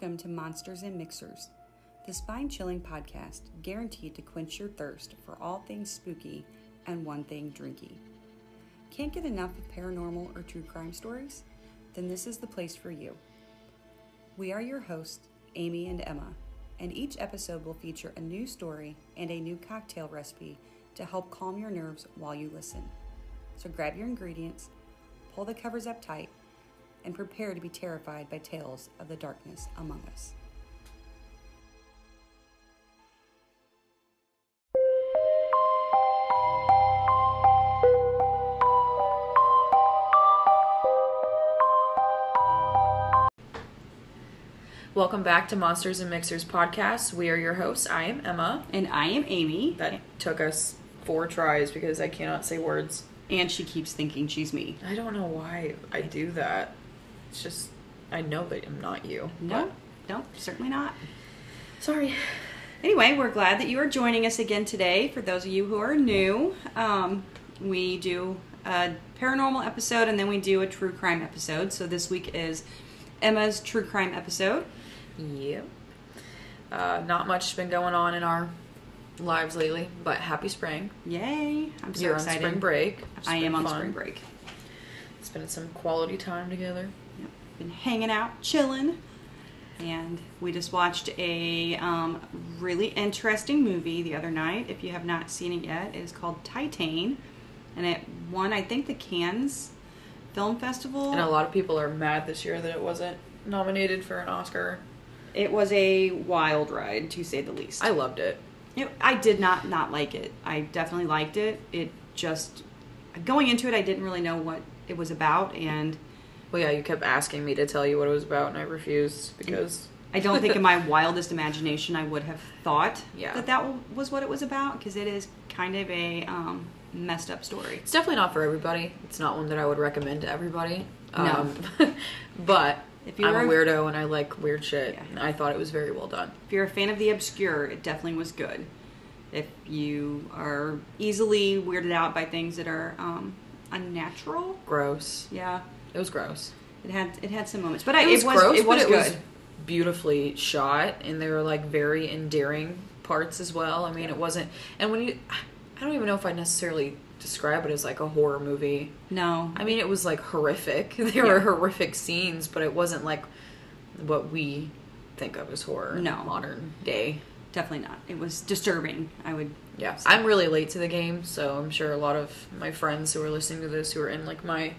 Welcome to Monsters and Mixers, the spine chilling podcast guaranteed to quench your thirst for all things spooky and one thing drinky. Can't get enough of paranormal or true crime stories? Then this is the place for you. We are your hosts, Amy and Emma, and each episode will feature a new story and a new cocktail recipe to help calm your nerves while you listen. So grab your ingredients, pull the covers up tight, and prepare to be terrified by tales of the darkness among us. Welcome back to Monsters and Mixers podcast. We are your hosts. I am Emma. And I am Amy. That took us four tries because I cannot say words. And she keeps thinking she's me. I don't know why I do that. It's just I know that I'm not you. No, no, certainly not. Sorry. Anyway, we're glad that you are joining us again today. For those of you who are new, um, we do a paranormal episode and then we do a true crime episode. So this week is Emma's true crime episode. Yep. Uh, not much has been going on in our lives lately, but happy spring. Yay! I'm so You're excited. on spring break. I am on fun. spring break. Spending some quality time together. Been hanging out, chilling, and we just watched a um, really interesting movie the other night. If you have not seen it yet, it is called Titan, and it won, I think, the Cannes Film Festival. And a lot of people are mad this year that it wasn't nominated for an Oscar. It was a wild ride, to say the least. I loved it. It, I did not not like it. I definitely liked it. It just going into it, I didn't really know what it was about, and Well, yeah, you kept asking me to tell you what it was about, and I refused because I don't think in my wildest imagination I would have thought Yeah. that that was what it was about because it is kind of a um, messed up story. it's definitely not for everybody. It's not one that I would recommend to everybody. No. Um, but If you're I'm a a- weirdo and I like weird shit, Yeah. and I thought it was very well done. If you're a fan of the obscure, it definitely was good. If you are easily weirded out by things that are um, unnatural, Gross. yeah, It was gross. it had it had some moments, but I, It was, gross, it was but it good. was beautifully shot, and there were like very endearing parts as well. I mean, it wasn't. And when you, I don't even know if I necessarily describe it as like a horror movie. no, I mean, it was like horrific. There Yeah. were horrific scenes, but it wasn't like what we think of as horror. No. modern day. definitely not. It was disturbing. I would Yeah, I'm really late to the game, so I'm sure a lot of my friends who are listening to this, who are in like my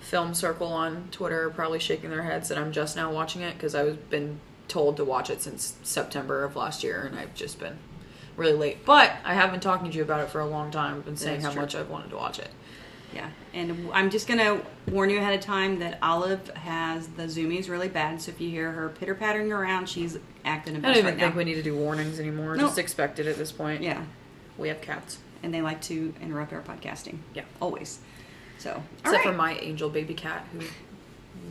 film circle on Twitter, are probably shaking their heads that I'm just now watching it because I've been told to watch it since September of last year, and I've just been really late. But I have been talking to you about it for a long time. I've been saying how true. much I've wanted to watch it. Yeah, and I'm just gonna warn you ahead of time that Olive has the zoomies really bad. So if you hear her pitter pattering around, she's acting a I mess don't even right think now. we need to do warnings anymore. Nope. Just expect it at this point. yeah, we have cats. and they like to interrupt our podcasting. Yeah. always. So, Except right. for my angel baby cat who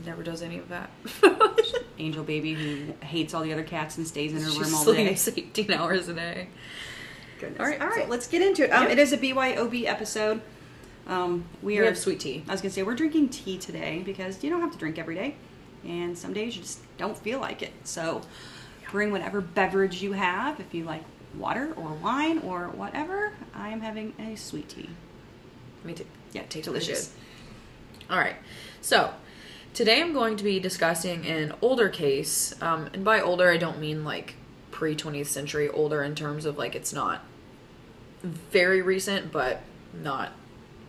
never does any of that. angel baby who hates all the other cats and stays in her she room all day. 18 hours a day. Goodness. All right, all right. so- let's get into it. Um, Yep. It is a BYOB episode. Um, we, We are have sweet tea. I was gonna say we're drinking tea today because you don't have to drink every day, and some days you just don't feel like it. So bring whatever beverage you have. If you like water or wine or whatever, I am having a sweet tea. Me too. Yeah, Take delicious. All right. So today I'm going to be discussing an older case, um, and by older I don't mean like pre 20th century older in terms of like it's not very recent, but not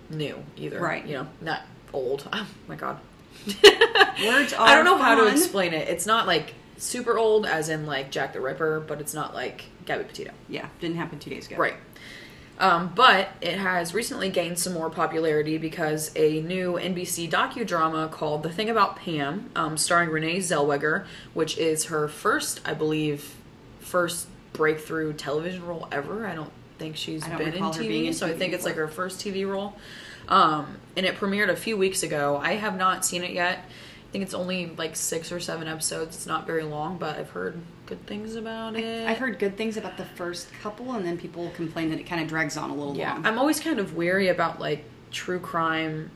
new either. Right. You know, not old. Oh my god. Words are. I don't know how to explain it. It's not like super old, as in like Jack the Ripper, but it's not like Gabby Petito. Yeah, didn't happen two days ago. Right. Um, but it has recently gained some more popularity because a new NBC docudrama called The Thing About Pam, um, starring Renee Zellweger, which is her first, I believe, first breakthrough television role ever. I don't think she's I don't been in recall her being TV, in so I TV think it's like her first TV role. Um, and it premiered a few weeks ago. I have not seen it yet. I think it's only like six or seven episodes. It's not very long, but I've heard good things about it. I've heard good things about the first couple, and then people complain that it kind of drags on a little Yeah, long. I'm always kind of weary about like true crime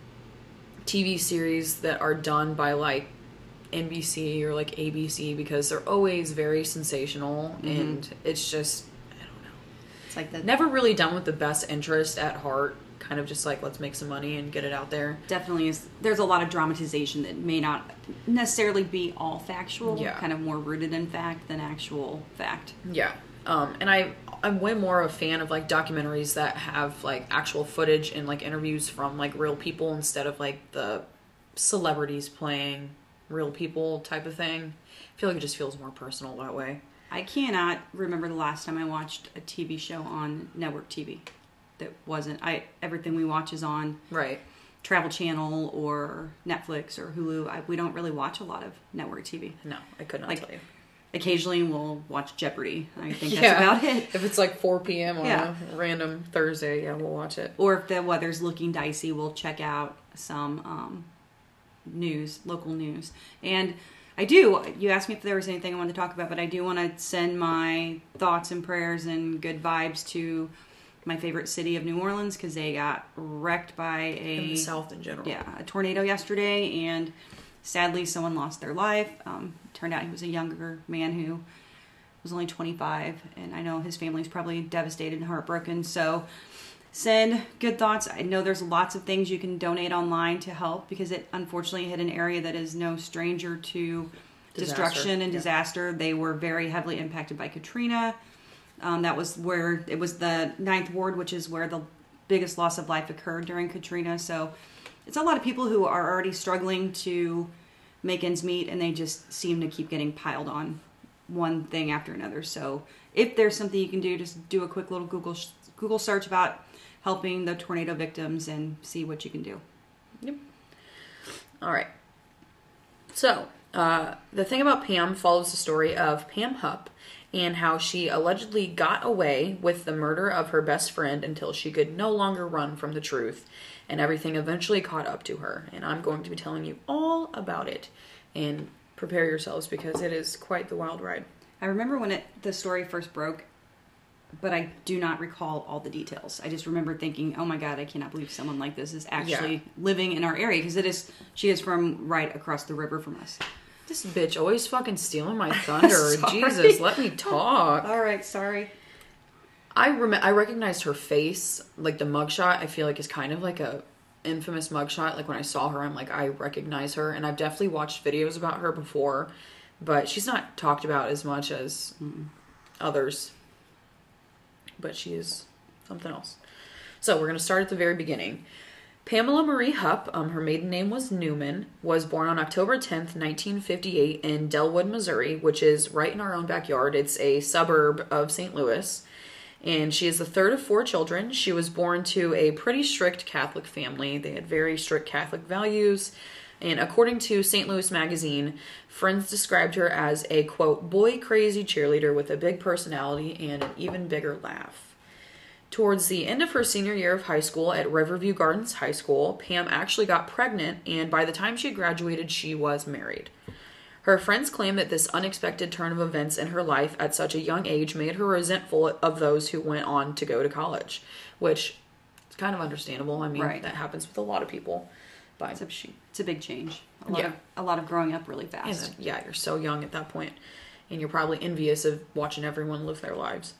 TV series that are done by like NBC or like ABC because they're always very sensational mm-hmm. and it's just I don't know. it's like that Never really done with the best interest at heart. Kind of just like let's make some money and get it out there. definitely is. There's a lot of dramatization that may not necessarily be all factual. Yeah. kind of more rooted in fact than actual fact. Yeah. Um, and I I'm way more of a fan of like documentaries that have like actual footage and like interviews from like real people instead of like the celebrities playing real people type of thing. I feel like it just feels more personal that way. I cannot remember the last time I watched a TV show on network TV that wasn't. I everything we watch is on Right. Travel Channel or Netflix or Hulu. I, we don't really watch a lot of network TV. No, I could not Like, tell you. Occasionally, we'll watch Jeopardy. I think that's yeah. about it. If it's like 4 p.m. on Yeah. a random Thursday, yeah, we'll watch it. Or if the weather's looking dicey, we'll check out some um, news, local news. And I do. You asked me if there was anything I wanted to talk about, but I do want to send my thoughts and prayers and good vibes to my favorite city of New Orleans because they got wrecked by In a the South in general. yeah a tornado yesterday, and sadly someone lost their life. Um, turned out he was a younger man who was only 25, and I know his family's probably devastated and heartbroken. So send good thoughts. I know there's lots of things you can donate online to help because it unfortunately hit an area that is no stranger to Disaster. destruction and Yeah. disaster. They were very heavily impacted by Katrina. Um, that was where it was the ninth ward, which is where the biggest loss of life occurred during Katrina. So it's a lot of people who are already struggling to make ends meet, and they just seem to keep getting piled on one thing after another. So if there's something you can do, just do a quick little Google Google search about helping the tornado victims and see what you can do. Yep. All right. So, uh, the thing about Pam follows the story of Pam Hupp and how she allegedly got away with the murder of her best friend until she could no longer run from the truth, and everything eventually caught up to her. And I'm going to be telling you all about it. And prepare yourselves because it is quite the wild ride. I remember when it the story first broke, but I do not recall all the details. I just remember thinking, "Oh my god, I cannot believe someone like this is actually Yeah. living in our area because it is she is from right across the river from us." This bitch always fucking stealing my thunder. Jesus, let me talk. All right, sorry. I rem- I recognized her face, like the mugshot. I feel like is kind of like a infamous mugshot. Like when I saw her, I'm like I recognize her, and I've definitely watched videos about her before, but she's not talked about as much as others. But she is something else. So we're gonna start at the very beginning. Pamela Marie Hupp, um, her maiden name was Newman, was born on October 10th, 1958, in Dellwood, Missouri, which is right in our own backyard. It's a suburb of St. Louis. And she is the third of four children. She was born to a pretty strict Catholic family. They had very strict Catholic values. And according to St. Louis Magazine, friends described her as a quote, boy crazy cheerleader with a big personality and an even bigger laugh. Towards the end of her senior year of high school at Riverview Gardens High School, Pam actually got pregnant, and by the time she graduated, she was married. Her friends claim that this unexpected turn of events in her life at such a young age made her resentful of those who went on to go to college, which is kind of understandable. I mean, Right. that happens with a lot of people. But It's a, it's a big change. A lot Yeah. of a lot of growing up really fast. then, yeah, you're so young at that point, and you're probably envious of watching everyone live their lives.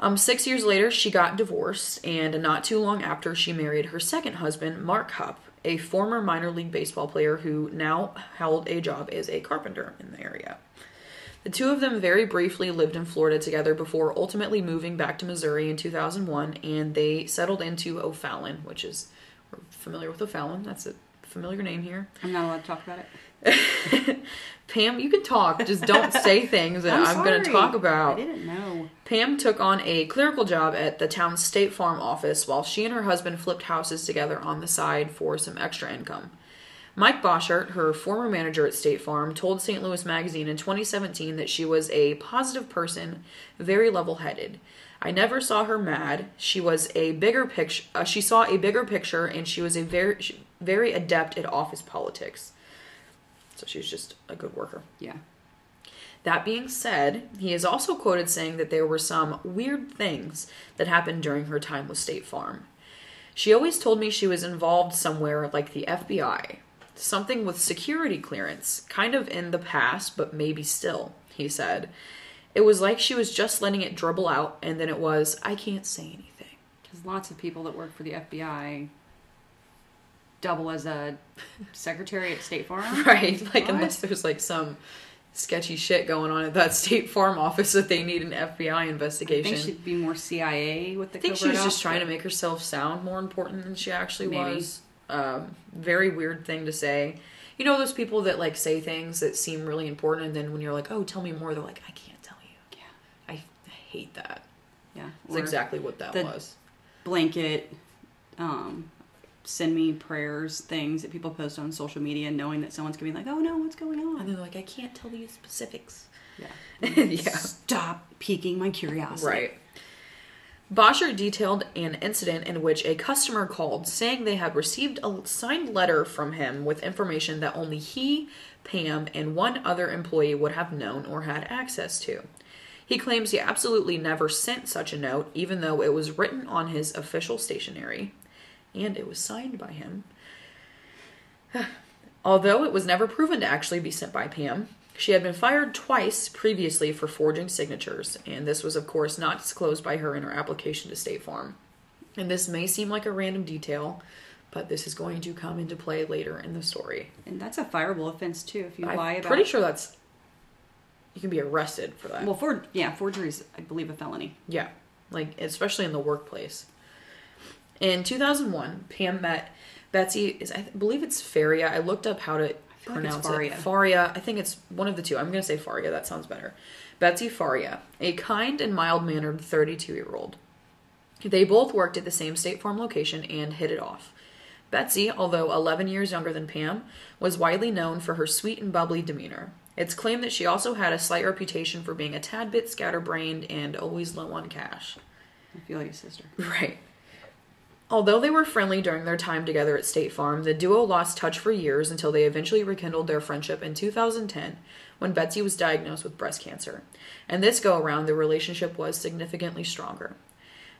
Um, six years later, she got divorced, and not too long after, she married her second husband, Mark Hupp, a former minor league baseball player who now held a job as a carpenter in the area. The two of them very briefly lived in Florida together before ultimately moving back to Missouri in 2001, and they settled into O'Fallon, which is familiar with O'Fallon. That's a familiar name here. I'm not allowed to talk about it. Pam, you can talk, just don't say things that I'm, going to talk about. I didn't know. Pam took on a clerical job at the town's State Farm office while she and her husband flipped houses together on the side for some extra income. Mike Boschert, her former manager at State Farm, told St. Louis Magazine in 2017 that she was a positive person, very level-headed. I never saw her mad. She was a bigger picture. Uh, she saw a bigger picture, and she was a very, very adept at office politics. So she was just a good worker. Yeah. That being said, he is also quoted saying that there were some weird things that happened during her time with State Farm. She always told me she was involved somewhere like the FBI, something with security clearance, kind of in the past, but maybe still, he said. It was like she was just letting it dribble out, and then it was, I can't say anything. Because lots of people that work for the FBI double as a secretary at State Farm. Right? Like, What? unless there's like some sketchy shit going on at that State Farm office that they need an FBI I investigation. think she'd be more CIA with the I think she was just trying to make herself sound more important than she actually Maybe. was. Um, very weird thing to say. You know those people that like say things that seem really important, and then when you're like, "Oh, tell me more," they're like, "I can't tell you." Yeah. I hate that. Yeah. That's exactly what that was. blanket um send me prayers things that people post on social media knowing that someone's gonna be like oh no what's going And on they're like, "I can't tell you specifics." yeah yeah. stop piquing my curiosity Right. Boschert detailed an incident in which a customer called saying they had received a signed letter from him with information that only he, Pam, and one other employee would have known or had access to. He claims he absolutely never sent such a note, even though it was written on his official stationery and it was signed by him. Although it was never proven to actually be sent by Pam, she had been fired twice previously for forging signatures, and this was, of course, not disclosed by her in her application to State Farm. And this may seem like a random detail, but this is going to come into play later in the story. and that's a fireable offense too if you lie I'm about pretty sure that's. You can be arrested for that. well for yeah forgery is i believe a felony Yeah, like especially in the workplace. In 2001, Pam met Betsy. Is I believe it's Faria. I looked up how to like pronounce Faria. it. Faria. I think it's one of the two. I'm going to say Faria. That sounds better. Betsy Faria, a kind and mild mannered 32 year old. They both worked at the same State Farm location and hit it off. Betsy, although 11 years younger than Pam, was widely known for her sweet and bubbly demeanor. It's claimed that she also had a slight reputation for being a tad bit scatterbrained and always low on cash. i feel like a sister Right. Although they were friendly during their time together at State Farm, the duo lost touch for years until they eventually rekindled their friendship in 2010 when Betsy was diagnosed with breast cancer. And this go around, the relationship was significantly stronger.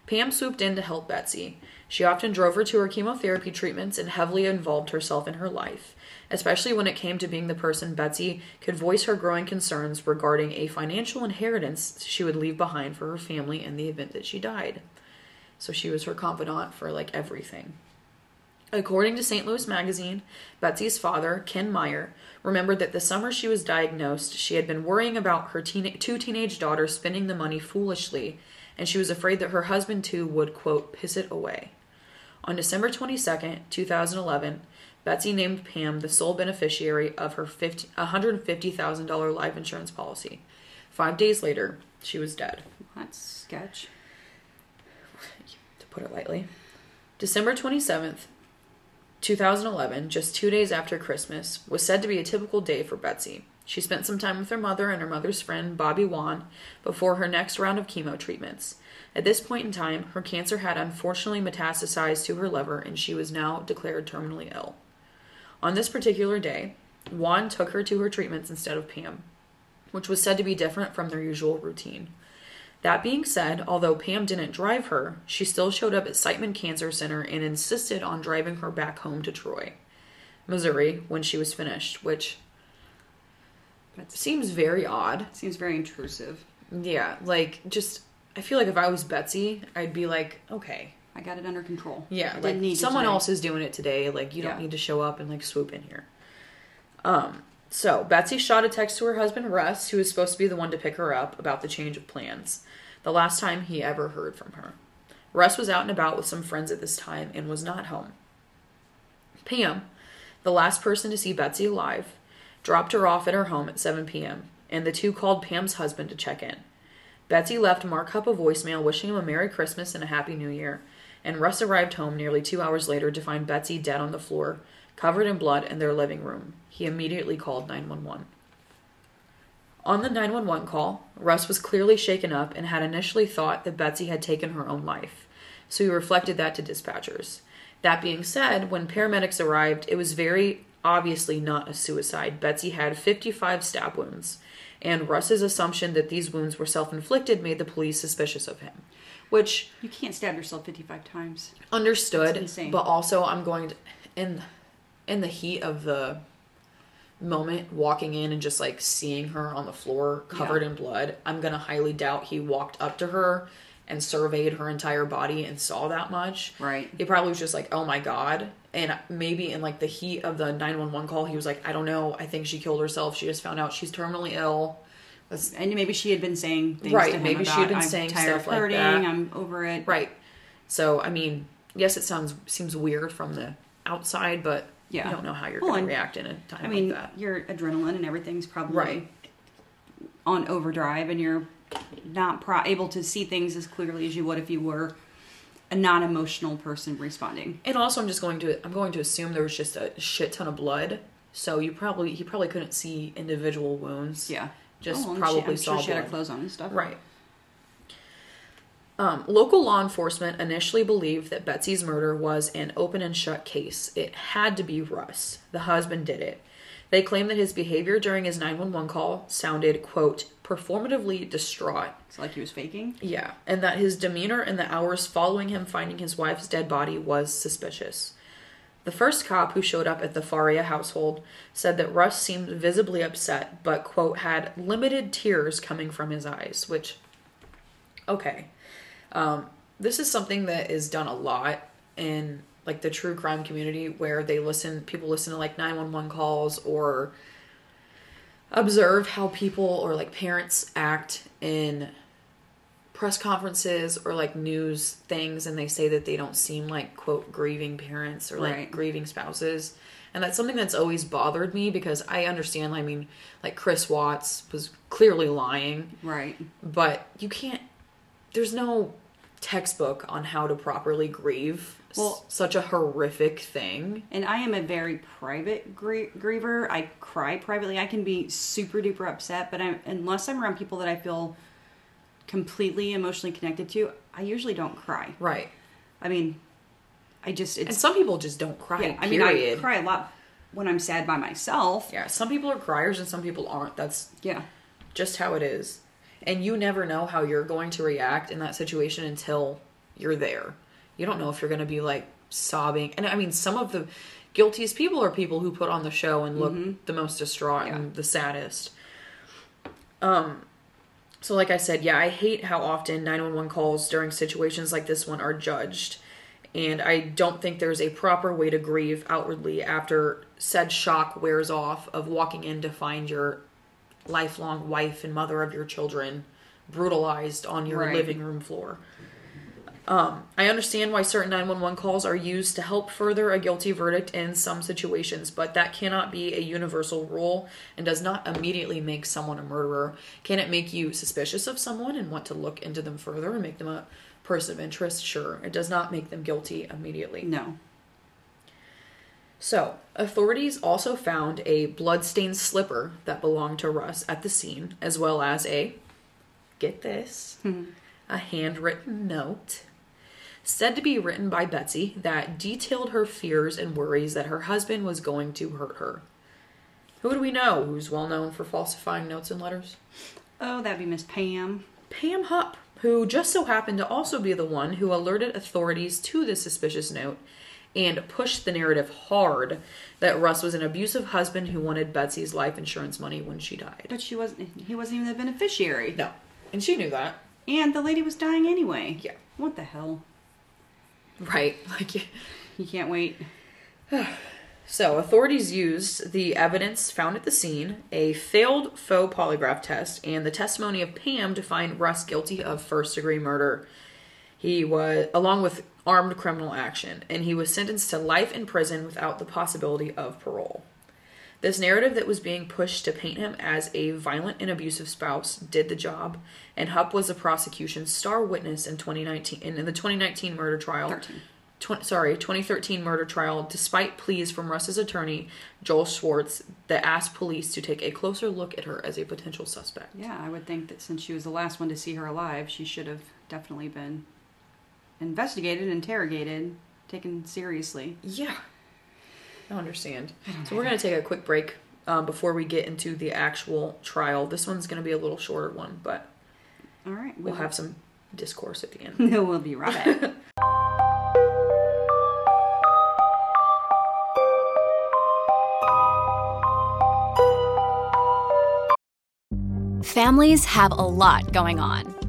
Pam swooped in to help Betsy. She often drove her to her chemotherapy treatments and heavily involved herself in her life, especially when it came to being the person Betsy could voice her growing concerns regarding a financial inheritance she would leave behind for her family in the event that she died. So she was her confidant for like everything. According to St. Louis Magazine, Betsy's father, Ken Meyer, remembered that the summer she was diagnosed, she had been worrying about her teen- two teenage daughters spending the money foolishly, and she was afraid that her husband too would, quote, piss it away. On December 22nd, 2011, Betsy named Pam the sole beneficiary of her 50, $150,000 life insurance policy. Five days later, she was dead that's sketch put it lightly. December 27th, 2011, just two days after Christmas, was said to be a typical day for Betsy. She spent some time with her mother and her mother's friend, Bobbi Wann, before her next round of chemo treatments. At this point in time, her cancer had unfortunately metastasized to her liver and she was now declared terminally ill. On this particular day, Wann took her to her treatments instead of Pam, which was said to be different from their usual routine. That being said, although Pam didn't drive her, she still showed up at Siteman Cancer Center and insisted on driving her back home to Troy, Missouri, when she was finished, which that seems very odd. seems very intrusive Yeah, like just I feel like if I was Betsy, I'd be like, okay, i got it under control yeah, I like need someone else is doing it today. Like you don't need to show up and like swoop in here. Um, so Betsy shot a text to her husband Russ, who was supposed to be the one to pick her up, about the change of plans. The last time he ever heard from her. Russ was out and about with some friends at this time and was not home. Pam, the last person to see Betsy alive, dropped her off at her home at 7 p.m., and the two called Pam's husband to check in. Betsy left Mark Hupp a voicemail wishing him a Merry Christmas and a Happy New Year, and Russ arrived home nearly two hours later to find Betsy dead on the floor, covered in blood in their living room. He immediately called 911. On the 911 call, Russ was clearly shaken up and had initially thought that Betsy had taken her own life, so he reflected that to dispatchers. That being said, when paramedics arrived, it was very obviously not a suicide. Betsy had 55 stab wounds, and Russ's assumption that these wounds were self inflicted made the police suspicious of him. Which You can't stab yourself 55 times. understood, insane. but also I'm going to in in the heat of the moment walking in and just like seeing her on the floor covered Yeah. in blood, I'm going to highly doubt he walked up to her and surveyed her entire body and saw that much. Right. He probably was just like, "Oh my god." And maybe in like the heat of the 911 call, he was like, "I don't know. I think she killed herself. She just found out she's terminally ill." That's And maybe she had been saying things Right, to him maybe she had been saying stuff of like hurting, that." I'm over it. Right. So, I mean, yes, it sounds seems weird from the outside, but Yeah. you don't know how you're Well, going to react in a time I mean, like your adrenaline and everything's probably Right. on overdrive, and you're not pro- able to see things as clearly as you would if you were a non-emotional person responding. And also, I'm just going to I'm going to assume there was just a shit ton of blood, so you probably he probably couldn't see individual wounds. Yeah. Just Oh, probably she, I'm saw sure she had her blood. clothes on and stuff. Right. Um, local law enforcement initially believed that Betsy's murder was an open and shut case. It had to be Russ. The husband did it. They claimed that his behavior during his 911 call sounded, quote, performatively distraught. It's like he was faking. Yeah, and that his demeanor in the hours following him finding his wife's dead body was suspicious. The first cop who showed up at the Faria household said that Russ seemed visibly upset, but, quote, had limited tears coming from his eyes, which, okay. Um, this is something that is done a lot in like the true crime community where they listen, people listen to like 911 calls or observe how people or like parents act in press conferences or like news things and they say that they don't seem like quote grieving parents or like Right. grieving spouses and that's something that's always bothered me because i understand i mean like chris watts was clearly lying Right. but you can't there's no textbook on how to properly grieve s- such a horrific thing And I am a very private grie- griever. I cry privately. I can be super duper upset, but I'm, unless I'm around people that I feel completely emotionally connected to, I usually don't cry. right I mean, I just and some people just don't cry yeah. I mean, I cry a lot when I'm sad by myself. yeah some people are criers and some people aren't that's Yeah. just how it is. And you never know how you're going to react in that situation until you're there. You don't know if you're going to be like sobbing. And I mean, some of the guiltiest people are people who put on the show and look the most distraught Yeah. and the saddest. Um so like I said, yeah, I hate how often 911 calls during situations like this one are judged. And I don't think there's a proper way to grieve outwardly after said shock wears off of walking in to find your lifelong wife and mother of your children brutalized on your Right. living room floor. Um, I understand why certain 911 calls are used to help further a guilty verdict in some situations, but that cannot be a universal rule and does not immediately make someone a murderer. Can it make you suspicious of someone and want to look into them further and make them a person of interest? Sure. It does not make them guilty immediately. No. So, authorities also found a bloodstained slipper that belonged to Russ at the scene, as well as a, get this, hmm. a handwritten note said to be written by Betsy that detailed her fears and worries that her husband was going to hurt her. Who do we know who's well known for falsifying notes and letters? Oh, that'd be Miss Pam. Pam Hupp, who just so happened to also be the one who alerted authorities to the suspicious note and pushed the narrative hard that Russ was an abusive husband who wanted Betsy's life insurance money when she died. But she wasn't. He wasn't even the beneficiary. No. And she knew that. And the lady was dying anyway. Yeah. What the hell? Right. Like You can't wait. So, authorities used the evidence found at the scene, a failed faux polygraph test, and the testimony of Pam to find Russ guilty of first degree murder. He was, along with armed criminal action, and he was sentenced to life in prison without the possibility of parole. This narrative that was being pushed to paint him as a violent and abusive spouse did the job, and Hupp was the prosecution's star witness in 2019 in the 2019 murder trial. 13. Tw- sorry, 2013 murder trial, despite pleas from Russ's attorney, Joel Schwartz, that asked police to take a closer look at her as a potential suspect. Yeah, I would think that since she was the last one to see her alive, she should have definitely been investigated, interrogated, taken seriously. Yeah. I understand. So we're going to take a quick break um, before we get into the actual trial. This one's going to be a little shorter one, but All right, we'll have some discourse at the end. we'll be right back. Families have a lot going on.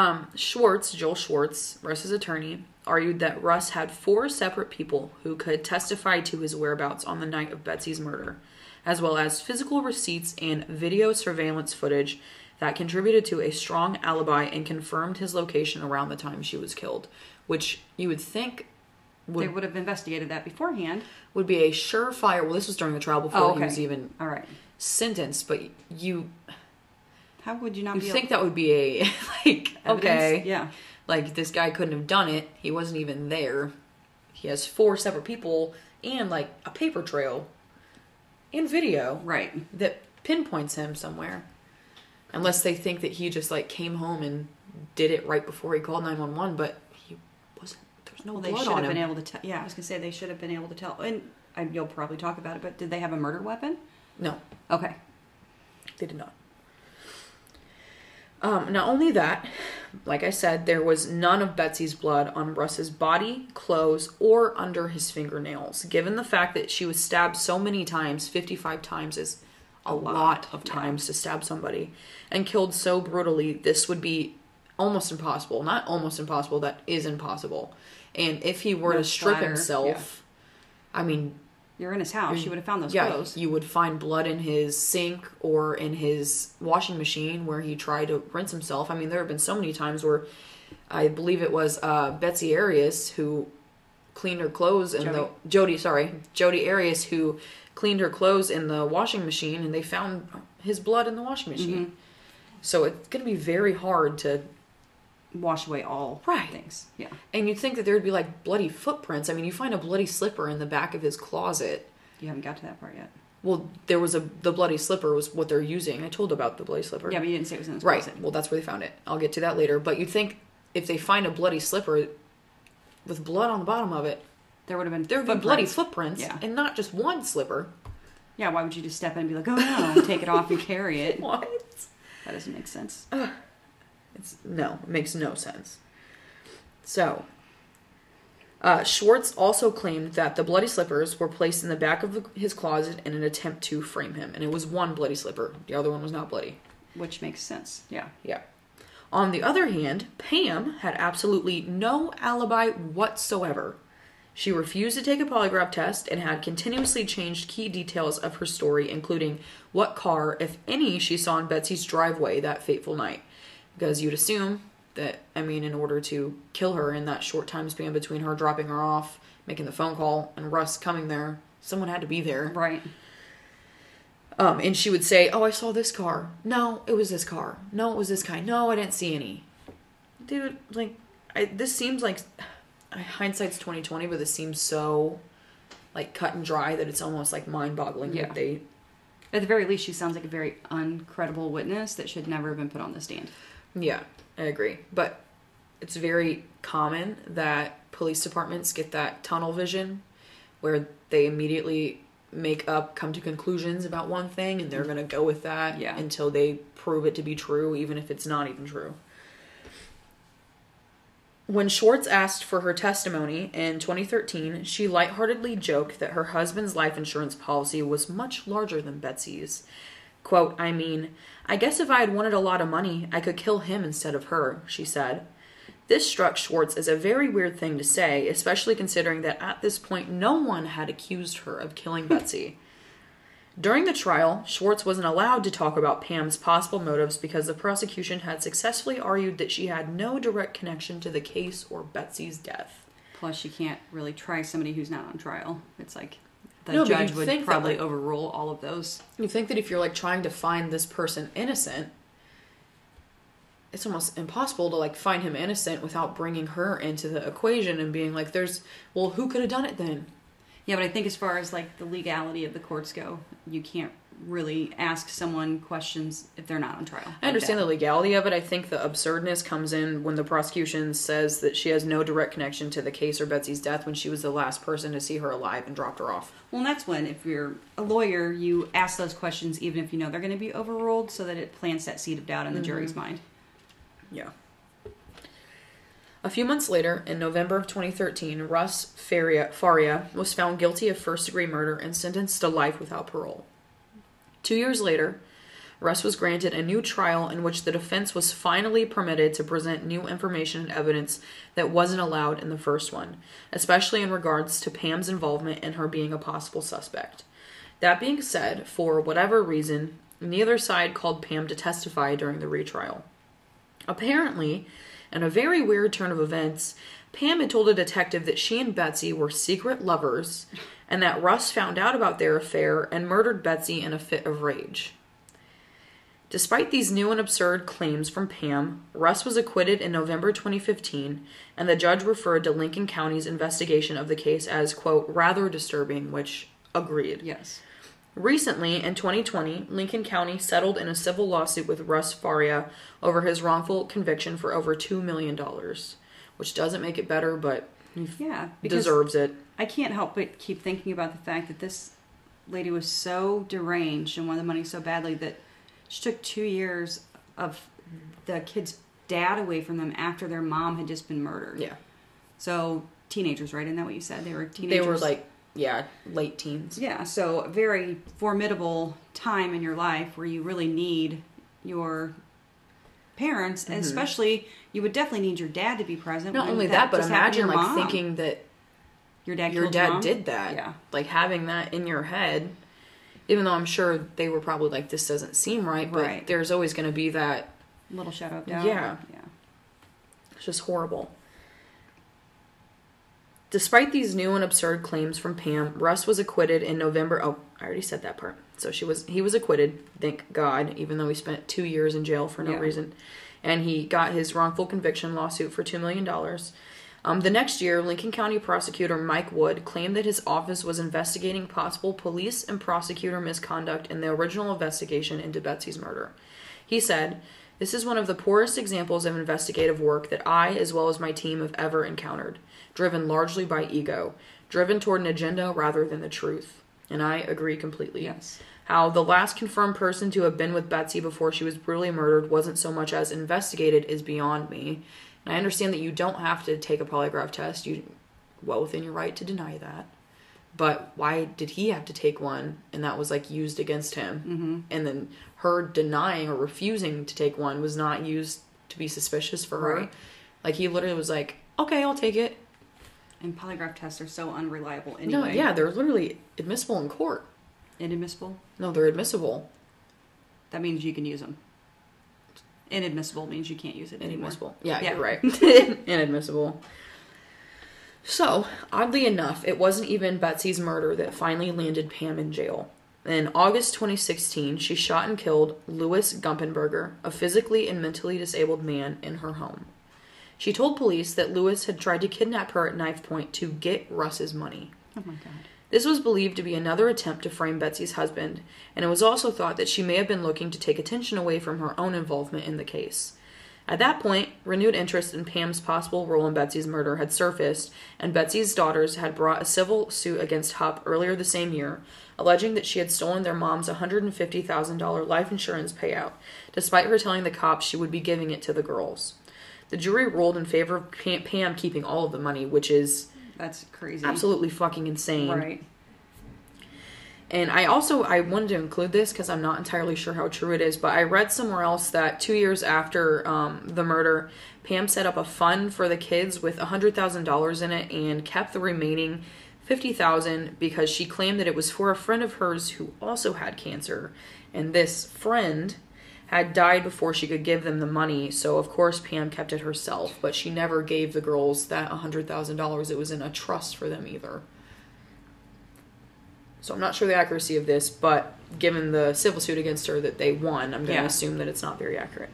Um, Schwartz, Joel Schwartz, Russ's attorney, argued that Russ had four separate people who could testify to his whereabouts on the night of Betsy's murder, as well as physical receipts and video surveillance footage that contributed to a strong alibi and confirmed his location around the time she was killed, which you would think they would have investigated that beforehand. would be a surefire. Well, this was during the trial before Oh, he was even All right. sentenced, but you How would you not you be think able- that would be a like okay Yeah. like this guy couldn't have done it he wasn't even there he has four separate people and like a paper trail and video Right. that pinpoints him somewhere unless they think that he just like came home and did it right before he called 911 but he wasn't there's no Well, they blood should on have him been able to tell. Yeah, I was gonna say they should have been able to tell. And I, you'll probably talk about it, but did they have a murder weapon? no Okay. They did not. Um, not only that, like I said, there was none of Betsy's blood on Russ's body, clothes, or under his fingernails. Given the fact that she was stabbed so many times, 55 times is a lot, of times to stab somebody, and killed so brutally, this would be almost impossible. Not almost impossible, that is impossible. And if he were No to strip himself, I mean, You're in his house. you would have found those yeah, clothes. you would find blood in his sink or in his washing machine where he tried to rinse himself. I mean, there have been so many times where I believe it was uh, Betsy Arias who cleaned her clothes in the Jodi, sorry, Jodi Arias who cleaned her clothes in the washing machine and they found his blood in the washing machine. Mm-hmm. So it's going to be very hard to Wash away all Right. things. Yeah. and you'd think that there'd be like bloody footprints. I mean, you find a bloody slipper in the back of his closet. You haven't got to that part yet. Well, there was a the bloody slipper was what they're using. I told about the bloody slipper. Yeah, but you didn't say it was in his right. closet. Well, that's where they found it. I'll get to that later. But you'd think if they find a bloody slipper with blood on the bottom of it, There would have been there would be bloody footprints. footprints, Yeah. and not just one slipper. Yeah, why would you just step in and be like, oh no, take it off and carry it? What? That doesn't make sense. It's no, it makes no sense. So, uh, Schwartz also claimed that the bloody slippers were placed in the back of the, his closet in an attempt to frame him, and it was one bloody slipper. The other one was not bloody. Which makes sense. Yeah. Yeah. On the other hand, Pam had absolutely no alibi whatsoever. She refused to take a polygraph test and had continuously changed key details of her story, including what car, if any, she saw in Betsy's driveway that fateful night. Because you'd assume that, I mean, in order to kill her in that short time span between her dropping her off, making the phone call, and Russ coming there, someone had to be there. Right. Um, and she would say, "Oh, I saw this car. No, it was this car. No, it was this guy. No, I didn't see any." Dude, like, I, this seems like hindsight's twenty twenty, but this seems so like cut and dry that it's almost like mind boggling Yeah. that they. At the very least, she sounds like a very uncredible witness that should never have been put on the stand. Yeah, I agree, but it's very common that police departments get that tunnel vision, where they immediately make up, come to conclusions about one thing, and they're going to go with that Yeah. until they prove it to be true, even if it's not even true. When Schwartz asked for her testimony in 2013, she lightheartedly joked that her husband's life insurance policy was much larger than Betsy's. Quote, I mean, I guess if I had wanted a lot of money, I could kill him instead of her, she said. This struck Schwartz as a very weird thing to say, especially considering that at this point no one had accused her of killing Betsy. During the trial, Schwartz wasn't allowed to talk about Pam's possible motives because the prosecution had successfully argued that she had no direct connection to the case or Betsy's death. Plus, you can't really try somebody who's not on trial. It's like the No, but judge you'd would think that, probably like- overrule all of those. You think that if you're like trying to find this person innocent, it's almost impossible to like find him innocent without bringing her into the equation and being like, "There's well, who could have done it then?" Yeah, but I think as far as like the legality of the courts go, you can't really ask someone questions if they're not on trial. I understand the legality of it. I think the absurdness comes in when the prosecution says that she has no direct connection to the case or Betsy's death when she was the last person to see her alive and dropped her off. Well, and that's when, if you're a lawyer, you ask those questions even if you know they're going to be overruled, so that it plants that seed of doubt in the mm-hmm. jury's mind. Yeah. A few months later, in November of 2013, Russ Faria, Faria was found guilty of first degree murder and sentenced to life without parole. Two years later, Russ was granted a new trial in which the defense was finally permitted to present new information and evidence that wasn't allowed in the first one, especially in regards to Pam's involvement in her being a possible suspect. That being said, for whatever reason, neither side called Pam to testify during the retrial. Apparently, in a very weird turn of events, Pam had told a detective that she and Betsy were secret lovers and that Russ found out about their affair and murdered Betsy in a fit of rage. Despite these new and absurd claims from Pam, Russ was acquitted in November 2015, and the judge referred to Lincoln County's investigation of the case as, quote, rather disturbing, which agreed. Yes. Recently, in 2020, Lincoln County settled in a civil lawsuit with Russ Faria over his wrongful conviction for over $2 million, which doesn't make it better, but he Yeah, deserves it. I can't help but keep thinking about the fact that this lady was so deranged and wanted the money so badly that she took two years of the kid's dad away from them after their mom had just been murdered. Yeah. So teenagers, right? Isn't that what you said? They were teenagers. They were like, yeah, late teens. yeah. So a very formidable time in your life where you really need your parents, Mm-hmm. especially you would definitely need your dad to be present. Not only that, but happened to imagine like mom. thinking that your dad your dad mom. did that. Yeah. Like having that in your head, even though I'm sure they were probably like, this doesn't seem right, but Right. there's always going to be that. Little shadow of doubt. Yeah. Yeah. It's just horrible. Despite these new and absurd claims from Pam, Russ was acquitted in November. Oh, I already said that part. So she was he was acquitted, thank God, even though he spent two years in jail for no Yeah. reason, and he got his wrongful conviction lawsuit for two million dollars. Um, the next year, Lincoln County prosecutor Mike Wood claimed that his office was investigating possible police and prosecutor misconduct in the original investigation into Betsy's murder. He said, This is one of the poorest examples of investigative work that I, as well as my team, have ever encountered, driven largely by ego, driven toward an agenda rather than the truth. And I agree completely. Yes. How the last confirmed person to have been with Betsy before she was brutally murdered wasn't so much as investigated is beyond me. And I understand that you don't have to take a polygraph test. You well within your right to deny that. But why did he have to take one and that was like used against him? Mm-hmm. And then her denying or refusing to take one was not used to be suspicious for her. Right. Like he literally was like, "Okay, I'll take it." And polygraph tests are so unreliable anyway. No, yeah, they're literally admissible in court. Inadmissible. No, they're admissible. That means you can use them. Inadmissible means you can't use it anymore. Inadmissible. Yeah, Yeah. you're right. Inadmissible. So, oddly enough, it wasn't even Betsy's murder that finally landed Pam in jail. In August 2016, she shot and killed Louis Gumpenberger, a physically and mentally disabled man, in her home. She told police that Louis had tried to kidnap her at knife point to get Russ's money. Oh my god. This was believed to be another attempt to frame Betsy's husband, and it was also thought that she may have been looking to take attention away from her own involvement in the case. At that point, renewed interest in Pam's possible role in Betsy's murder had surfaced, and Betsy's daughters had brought a civil suit against Hupp earlier the same year, alleging that she had stolen their mom's $150,000 life insurance payout, despite her telling the cops she would be giving it to the girls. The jury ruled in favor of Pam, keeping all of the money, which is That's crazy. absolutely fucking insane. Right. And I also I wanted to include this because I'm not entirely sure how true it is, but I read somewhere else that two years after um, the murder, Pam set up a fund for the kids with hundred thousand dollars in it and kept the remaining fifty thousand because she claimed that it was for a friend of hers who also had cancer, and this friend had died before she could give them the money. So of course Pam kept it herself, but she never gave the girls that hundred thousand dollars. It was in a trust for them either. So I'm not sure the accuracy of this, but given the civil suit against her that they won, I'm going to Yeah. assume that it's not very accurate.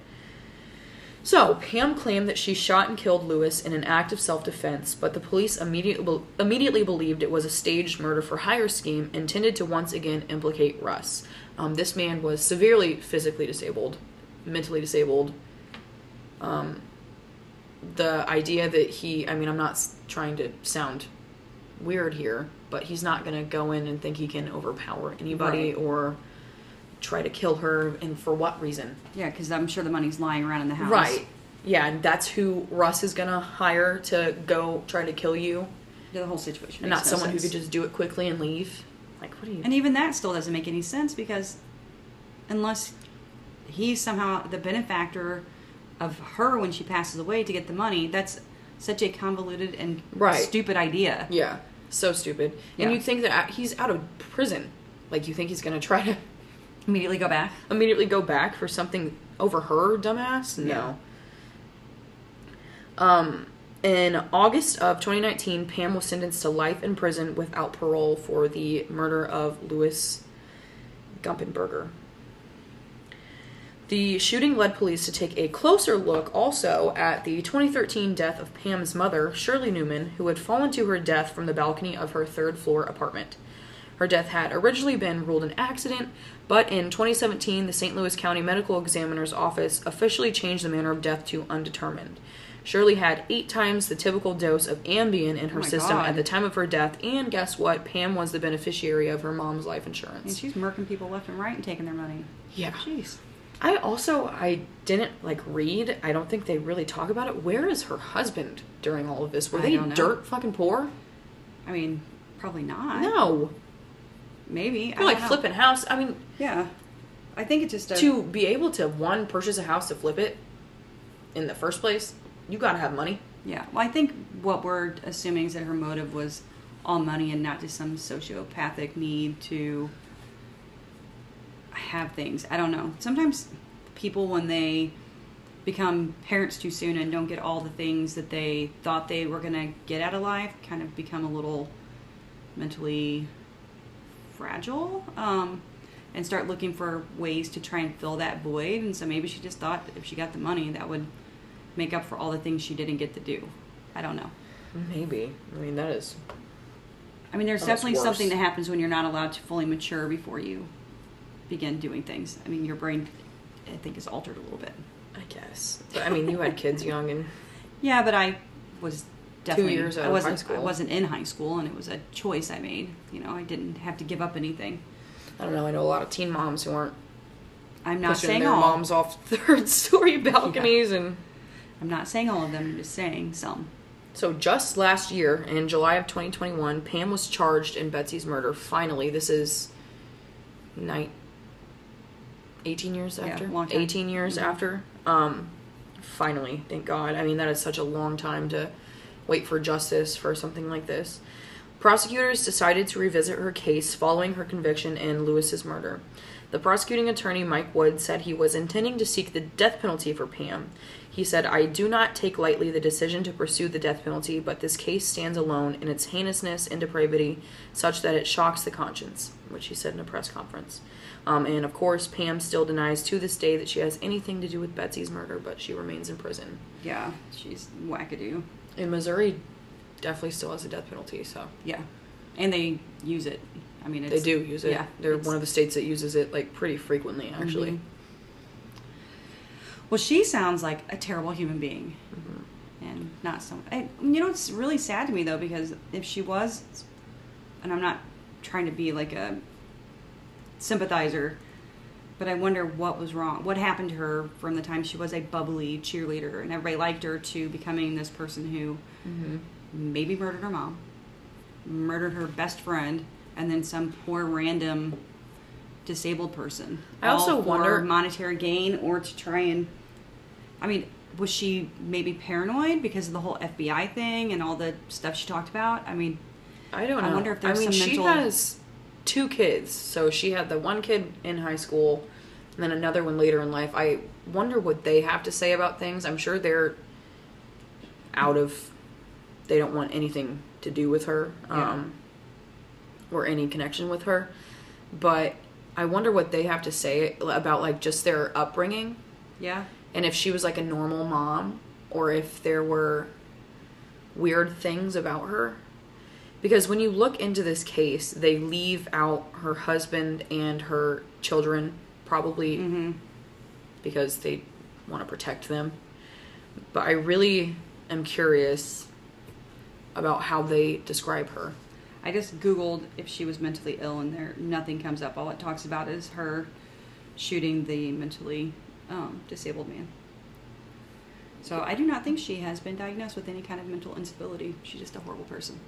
So Pam claimed that she shot and killed Lewis in an act of self-defense, but the police immediately immediately believed it was a staged murder for hire scheme intended to once again implicate Russ. Um, this man was severely physically disabled, mentally disabled. Um, the idea that he, I mean, I'm not trying to sound weird here, but he's not going to go in and think he can overpower anybody Right. or try to kill her, and for what reason? Yeah, because I'm sure the money's lying around in the house. Right. Yeah, and that's who Russ is going to hire to go try to kill you, Yeah, the whole situation. and not no someone who could just do it quickly and leave. Like, what do you. And even that still doesn't make any sense because unless he's somehow the benefactor of her when she passes away to get the money, that's such a convoluted and Right. stupid idea. yeah, so stupid. And Yeah. you'd think that uh, he's out of prison. Like, you think he's going to try to Immediately go back. immediately go back for something over her, dumbass? No. Um, in August of 2019, Pam was sentenced to life in prison without parole for the murder of Louis Gumpenberger. The shooting led police to take a closer look also at the 2013 death of Pam's mother, Shirley Newman, who had fallen to her death from the balcony of her third floor apartment. Her death had originally been ruled an accident, but in 2017, the St. Louis County Medical Examiner's Office officially changed the manner of death to undetermined. Shirley had eight times the typical dose of Ambien in her Oh system God. at the time of her death, and guess what? Pam was the beneficiary of her mom's life And insurance. she's murking people left and right and taking their money. Yeah. Jeez. I also I didn't like read. I don't think they really talk about it. Where is her husband during all of this? Were I they dirt fucking poor? I mean, probably not. No, Maybe. They're like know. flipping house. I mean, Yeah. I think it just to be able to one purchase a house to flip it in the first place, you gotta have money. Yeah. Well, I think what we're assuming is that her motive was all money and not just some sociopathic need to have things. I don't know. Sometimes people, when they become parents too soon and don't get all the things that they thought they were to get out of life, kind of become a little mentally fragile um, and start looking for ways to try and fill that void. And so maybe she just thought that if she got the money, that would make up for all the things she didn't get to do. I don't know. Maybe. I mean, that is. I mean, there's definitely worse. something that happens when you're not allowed to fully mature before you begin doing things. I mean, your brain, I think, is altered a little bit. I guess. But I mean, you had kids young and Yeah, but I was definitely years out I wasn't high school. I wasn't in high school, and it was a choice I made. You know, I didn't have to give up anything. I don't know. I know a lot of teen moms who aren't I'm not saying their all. moms off third story balconies and. I'm not saying all of them. I'm just saying some. So just last year, in July of 2021, Pam was charged in Betsy's murder. Finally, this is nine, 18 years Yeah, after. time. 18 years Mhm. after. Um, finally, thank God. I mean, that is such a long time to wait for justice for something like this. Prosecutors decided to revisit her case following her conviction in Lewis's murder. The prosecuting attorney, Mike Wood, said he was intending to seek the death penalty for Pam. He said, I do not take lightly the decision to pursue the death penalty, but this case stands alone in its heinousness and depravity, such that it shocks the conscience, which he said in a press conference. Um, and of course, Pam still denies to this day that she has anything to do with Betsy's murder, but she remains in prison. Yeah, she's wackadoo. In Missouri, definitely still has a death penalty, so. Yeah, and they use it. I mean, They do use it. Yeah, They're one of the states that uses it like pretty frequently, actually. Mhm. Well, she sounds like a terrible human being, mm-hmm. and not so. I, you know, it's really sad to me though because if she was, and I'm not trying to be like a sympathizer, but I wonder what was wrong. What happened to her from the time she was a bubbly cheerleader and everybody liked her to becoming this person who mm-hmm. maybe murdered her mom, murdered her best friend, and then some poor random disabled person. I also wonder- monetary gain or to try and. I mean, was she maybe paranoid because of the whole FBI thing and all the stuff she talked about? I mean, I don't know. I wonder if there's I mean, some she has two kids. So she had the one kid in high school, and then another one later in life. I wonder what they have to say about things. I'm sure they're out of. They don't want anything to do with her, Yeah. um, or any connection with her. But I wonder what they have to say about like just their upbringing yeah. And if she was like a normal mom or if there were weird things about her. Because when you look into this case they leave out her husband and her children probably mm-hmm. because they want to protect them. But i really am curious about how they describe her. I just Googled if she was mentally ill, and there nothing comes up. All it talks about is her shooting the mentally um, disabled man. So I do not think she has been diagnosed with any kind of mental instability. She's just a horrible person.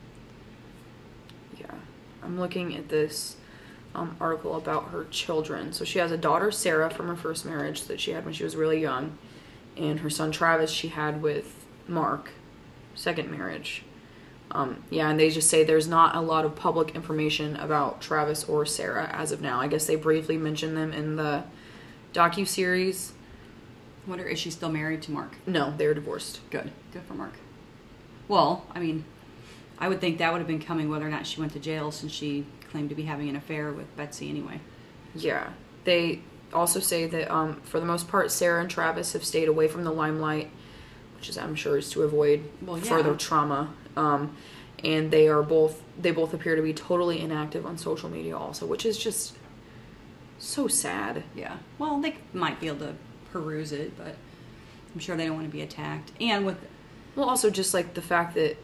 Yeah, I'm looking at this um, article about her children. So she has a daughter, Sarah, from her first marriage that she had when she was really young, and her son Travis she had with Mark, second marriage. Um, yeah, and they just say there's not a lot of public information about Travis or Sarah as of now. I guess they briefly mention them in the docu series. Wonder is she still married to Mark? No, they're divorced. Good, good for Mark. Well, I mean, I would think that would have been coming whether or not she went to jail, since she claimed to be having an affair with Betsy anyway. Yeah. They also say that um, for the most part, Sarah and Travis have stayed away from the limelight, which is I'm sure is to avoid Well, yeah. further trauma. Um, and they are both they both appear to be totally inactive on social media also, which is just so sad. Yeah. Well, they might be able to peruse it, but I'm sure they don't want to be attacked. And with Well, also just like the fact that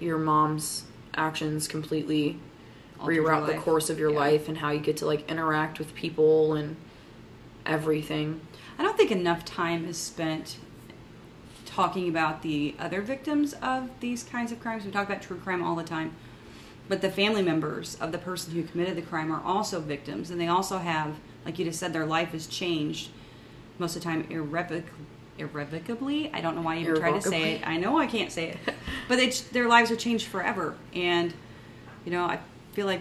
your mom's actions completely Altered reroute the course of your Yeah. life and how you get to like interact with people and everything. I don't think enough time is spent talking about the other victims of these kinds of crimes. We talk about true crime all the time. But the family members of the person who committed the crime are also victims, and they also have, like you just said, their life has changed most of the time irrevoc- irrevocably. I don't know why you even try to say it. I know I can't say it, but they, their lives are changed forever. And you know, I feel like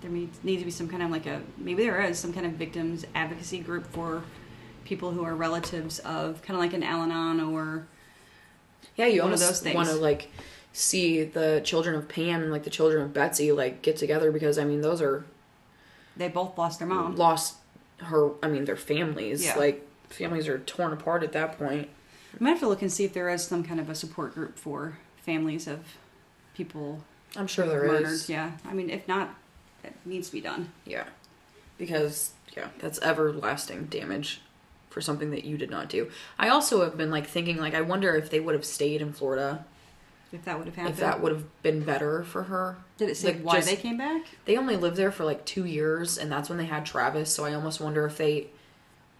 there needs, needs to be some kind of like a maybe there is some kind of victims advocacy group for people who are relatives of kind of like an Al-Anon or Yeah, you One of almost those things. want to like see the children of Pam and like the children of Betsy like get together because I mean those are they both lost their mom. lost her. I mean their families Yeah. like families are torn apart at that point. I might have to look and see if there is some kind of a support group for families of people I'm sure there were is. murdered. Yeah, I mean, if not, it needs to be done. Yeah, because yeah, that's everlasting damage for something that you did not do. I also have been like thinking like I wonder if they would have stayed in Florida If that would have happened, if that would have been better for her. did it say Like, why just- they came back? They only lived there for like two years, and that's when they had Travis. So I almost wonder if they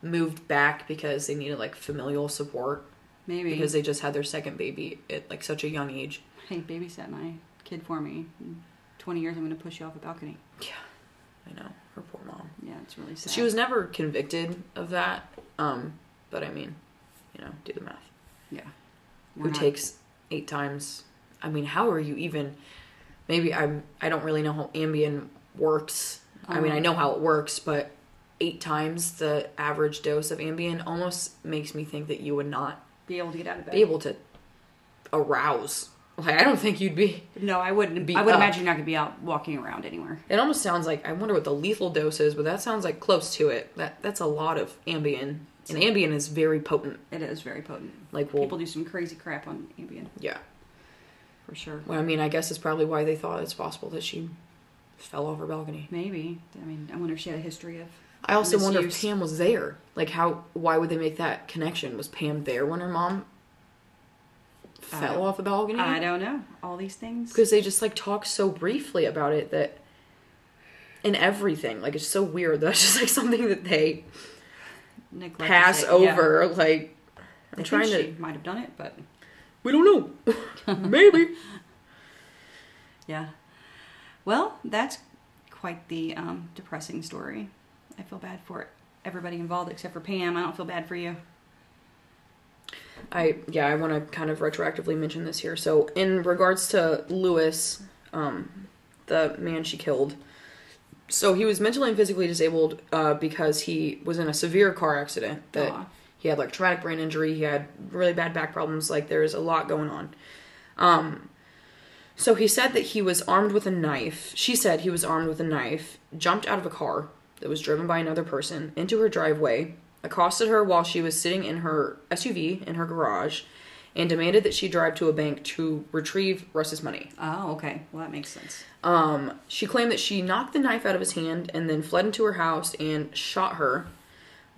moved back because they needed like familial support Maybe because they just had their second baby at like such a young age. hey, babysat my kid for me. In Twenty years, I'm going to push you off a balcony. Yeah, I know her poor mom. Yeah, it's really sad. She was never convicted of that. Um, but I mean, you know, do the math. yeah. We're Who not- takes eight times? I mean, how are you even? Maybe I'm. I don't really know how Ambien works. I mean, I oh. know how it works, but eight times the average dose of Ambien almost makes me think that you would not be able to get out of bed? be able to arouse. Like, I don't think you'd be. No, I wouldn't. Be I would up. imagine you're not going to be out walking around anywhere. It almost sounds like I wonder what the lethal dose is, but that sounds like close to it. That that's a lot of Ambien, and Ambien is very potent. It is very potent. Like, well, People do some crazy crap on Ambien yeah. for sure. Well, I mean, I guess it's probably why they thought it's possible that she fell off her balcony. Maybe. I mean, I wonder if she had a history of I also wonder if. Pam was there. Like, how? Why would they make that connection? Was Pam there when her mom fell uh, off the balcony? I don't know. All these things. because they just like talk so briefly about it that in everything like it's so weird that's just like something that they Neglect pass yeah. over like I i'm think trying she to might have done it, but we don't know maybe yeah. Well, that's quite the um, depressing story. I feel bad for everybody involved except for Pam. I don't feel bad for you. i yeah i want to kind of retroactively mention this here so in regards to lewis um the man she killed so he was mentally and physically disabled uh, because he was in a severe car accident that Aw. he had like traumatic brain injury he had really bad back problems like there's a lot going on um so he said that he was armed with a knife she said he was armed with a knife jumped out of a car that was driven by another person into her driveway accosted her while she was sitting in her suv in her garage and demanded that she drive to a bank to retrieve russ's money Oh, okay. Well, that makes sense. um, she claimed that she knocked the knife out of his hand and then fled into her house and shot her.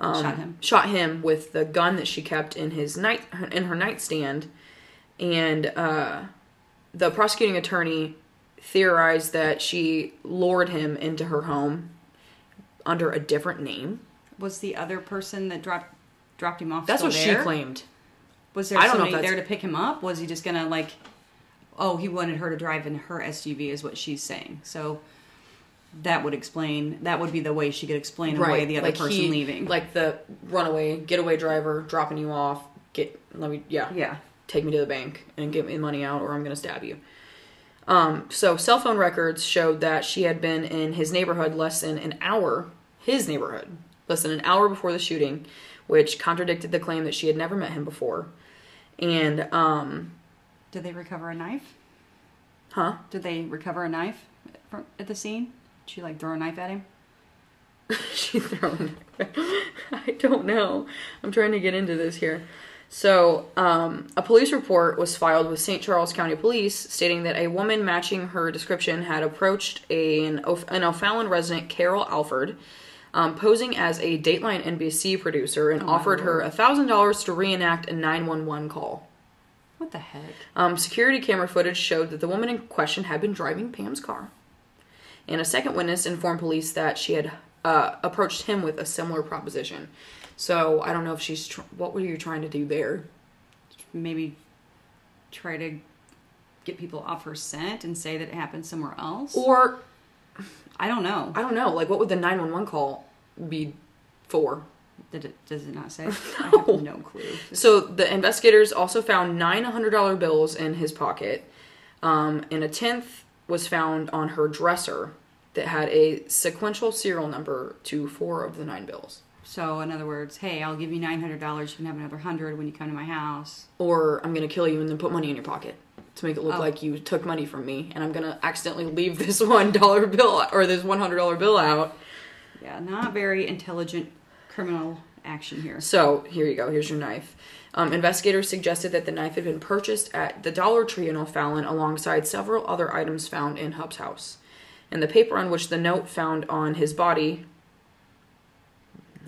Um, Shot him. Shot him with the gun that she kept in his night in her nightstand, and uh, the prosecuting attorney theorized that she lured him into her home under a different name. Was the other person that dropped dropped him off? That's what there? she claimed. Was there I don't somebody there to pick him up? Was he just gonna like? Oh, he wanted her to drive in her SUV, is what she's saying. So that would explain. That would be the way she could explain away the other like person he- leaving. like the runaway getaway driver dropping you off. Get let me yeah yeah. take me to the bank and get me the money out or I'm going to stab you. Um, so cell phone records showed that she had been in his neighborhood less than an hour, his neighborhood, less than an hour before the shooting, which contradicted the claim that she had never met him before. And, um, Did they recover a knife? huh? Did they recover a knife from at the scene? Did she like throw a knife at him? she thrown I don't know. I'm trying to get into this here. So, um, a police report was filed with St. Charles County Police stating that a woman matching her description had approached an, an O'Fallon resident, Carol Alford, um, posing as a Dateline NBC producer and offered her $1,000 to reenact a 911 call. What the heck? Um, security camera footage showed that the woman in question had been driving Pam's car. And a second witness informed police that she had uh, approached him with a similar proposition. So I don't know if she's. Tr- what were you trying to do there? Maybe try to get people off her scent and say that it happened somewhere else. Or I don't know. I don't know. Like, what would the nine one one call be four. Did it, does it not say? I have no clue. So the investigators also found nine hundred dollar bills in his pocket, um, and a tenth was found on her dresser that had a sequential serial number to four of the nine bills. So, in other words, hey, I'll give you nine hundred dollars. You can have another hundred when you come to my house. or I'm gonna kill you and then put money in your pocket to make it look Oh. like you took money from me, and I'm gonna accidentally leave this one dollar bill or this one hundred dollar bill out. Yeah, not very intelligent criminal action here. So here you go. Here's your knife. Um, investigators suggested that the knife had been purchased at the Dollar Tree in O'Fallon alongside several other items found in Hupp's house. And the paper on which the note found on his body.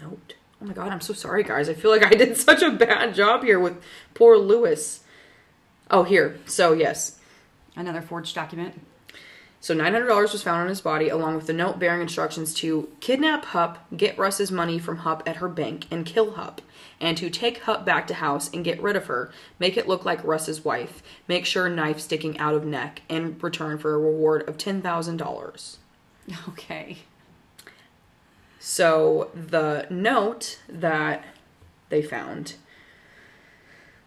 Note. Oh my god, I'm so sorry, guys. I feel like I did such a bad job here with poor Lewis. Oh, here. So, yes. Another forged document. So $900 was found on his body, along with the note bearing instructions to kidnap Hupp, get Russ's money from Hupp at her bank, and kill Hupp, and to take Hupp back to house and get rid of her, make it look like Russ's wife, make sure knife sticking out of neck, and return for a reward of $10,000. Okay. So the note that they found,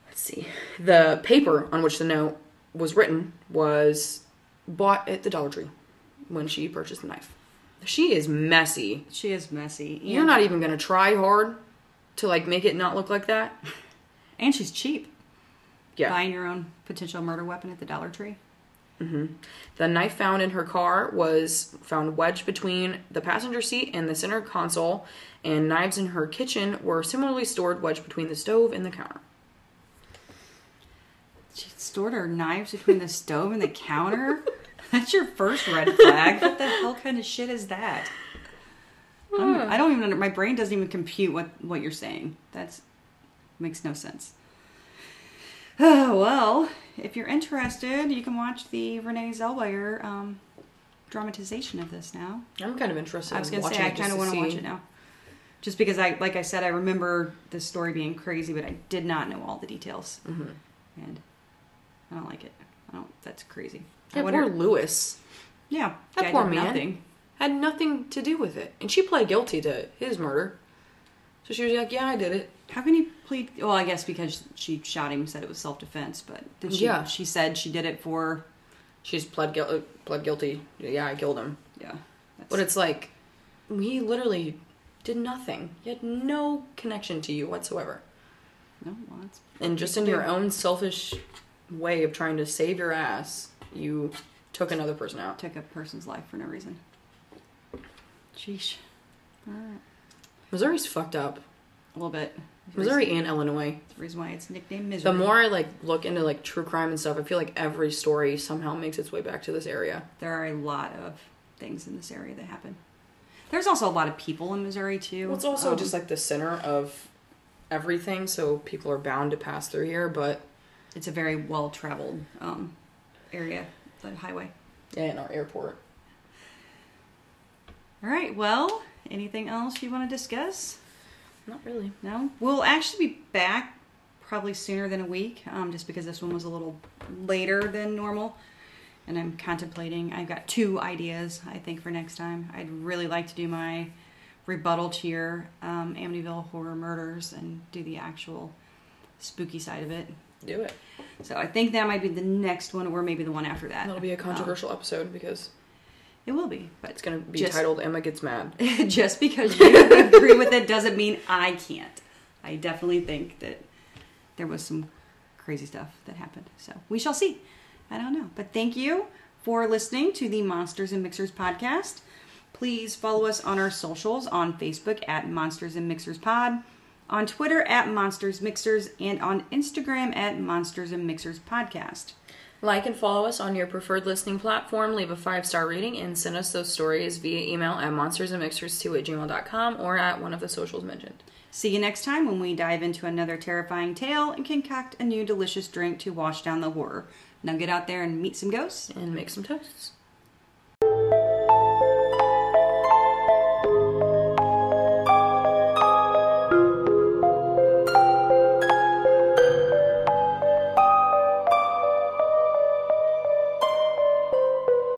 let's see, the paper on which the note was written was bought at the Dollar Tree when she purchased the knife. She is messy. She is messy. You're not even gonna try hard to like make it not look like that. And she's cheap. Yeah. Buying your own potential murder weapon at the Dollar Tree. Mm-hmm. The knife found in her car was found wedged between the passenger seat and the center console, and knives in her kitchen were similarly stored wedged between the stove and the counter. Stored her knives between the stove and the counter. That's your first red flag. What the hell kind of shit is that? I'm- I don't even. Under, my brain doesn't even compute what what you're saying. That's makes no sense. Oh, well, if you're interested, you can watch the Renee Zellweger um, dramatization of this now. I'm kind of interested. I was gonna say I kind of want to watch it now, just because I, like I said, I remember the story being crazy, but I did not know all the details, Mm-hmm. and I don't like it. I don't. That's crazy. I wonder- poor Lewis Yeah, That poor man. Nothing. had nothing to do with it, and she pled guilty to his murder. So she was like, "Yeah, I did it." How can you plead? Well, I guess because she shot him, said it was self defense, but did she? Yeah. She said she did it for. She's pled guilty. Uh, pled guilty. Yeah, I killed him. Yeah. But it's like he literally did nothing. He had no connection to you whatsoever. no, well, And just in your own selfish way of trying to save your ass, you took another person out. took a person's life for no reason. Sheesh. All right. Missouri's fucked up. A little bit. Missouri and Illinois. That's the reason why it's nicknamed Misery. The more I like look into like true crime and stuff, I feel like every story somehow makes its way back to this area. there are a lot of things in this area that happen. There's also a lot of people in Missouri too. Well, it's also Um, just like the center of everything, so people are bound to pass through here. But it's a very well traveled um, area, the highway. yeah, in our airport. All right. Well, anything else you want to discuss? Not really. No, we'll actually be back probably sooner than a week, um, just because this one was a little later than normal. And I'm contemplating. I've got two ideas I think for next time. I'd really like to do my rebuttal to your um, Amityville horror murders and do the actual spooky side of it. Do it. So I think that might be the next one, or maybe the one after that. That'll be a Um, controversial episode because it will be, but it's gonna be just- titled "Emma Gets Mad." just because you agree with it doesn't mean I can't. I definitely think that there was some crazy stuff that happened. So we shall see. I don't know. But thank you for listening to the Monsters and Mixers podcast. Please follow us on our socials on Facebook at Monsters and Mixers Pod, on Twitter at Monsters Mixers, and on Instagram at Monsters and Mixers Podcast. Like and follow us on your preferred listening platform. Leave a five star rating and send us those stories via email at monstersandmixers2 at gmail.com or at one of the socials mentioned. See you next time when we dive into another terrifying tale and concoct a new delicious drink to wash down the horror. Now get out there and meet some ghosts. And make some toasts.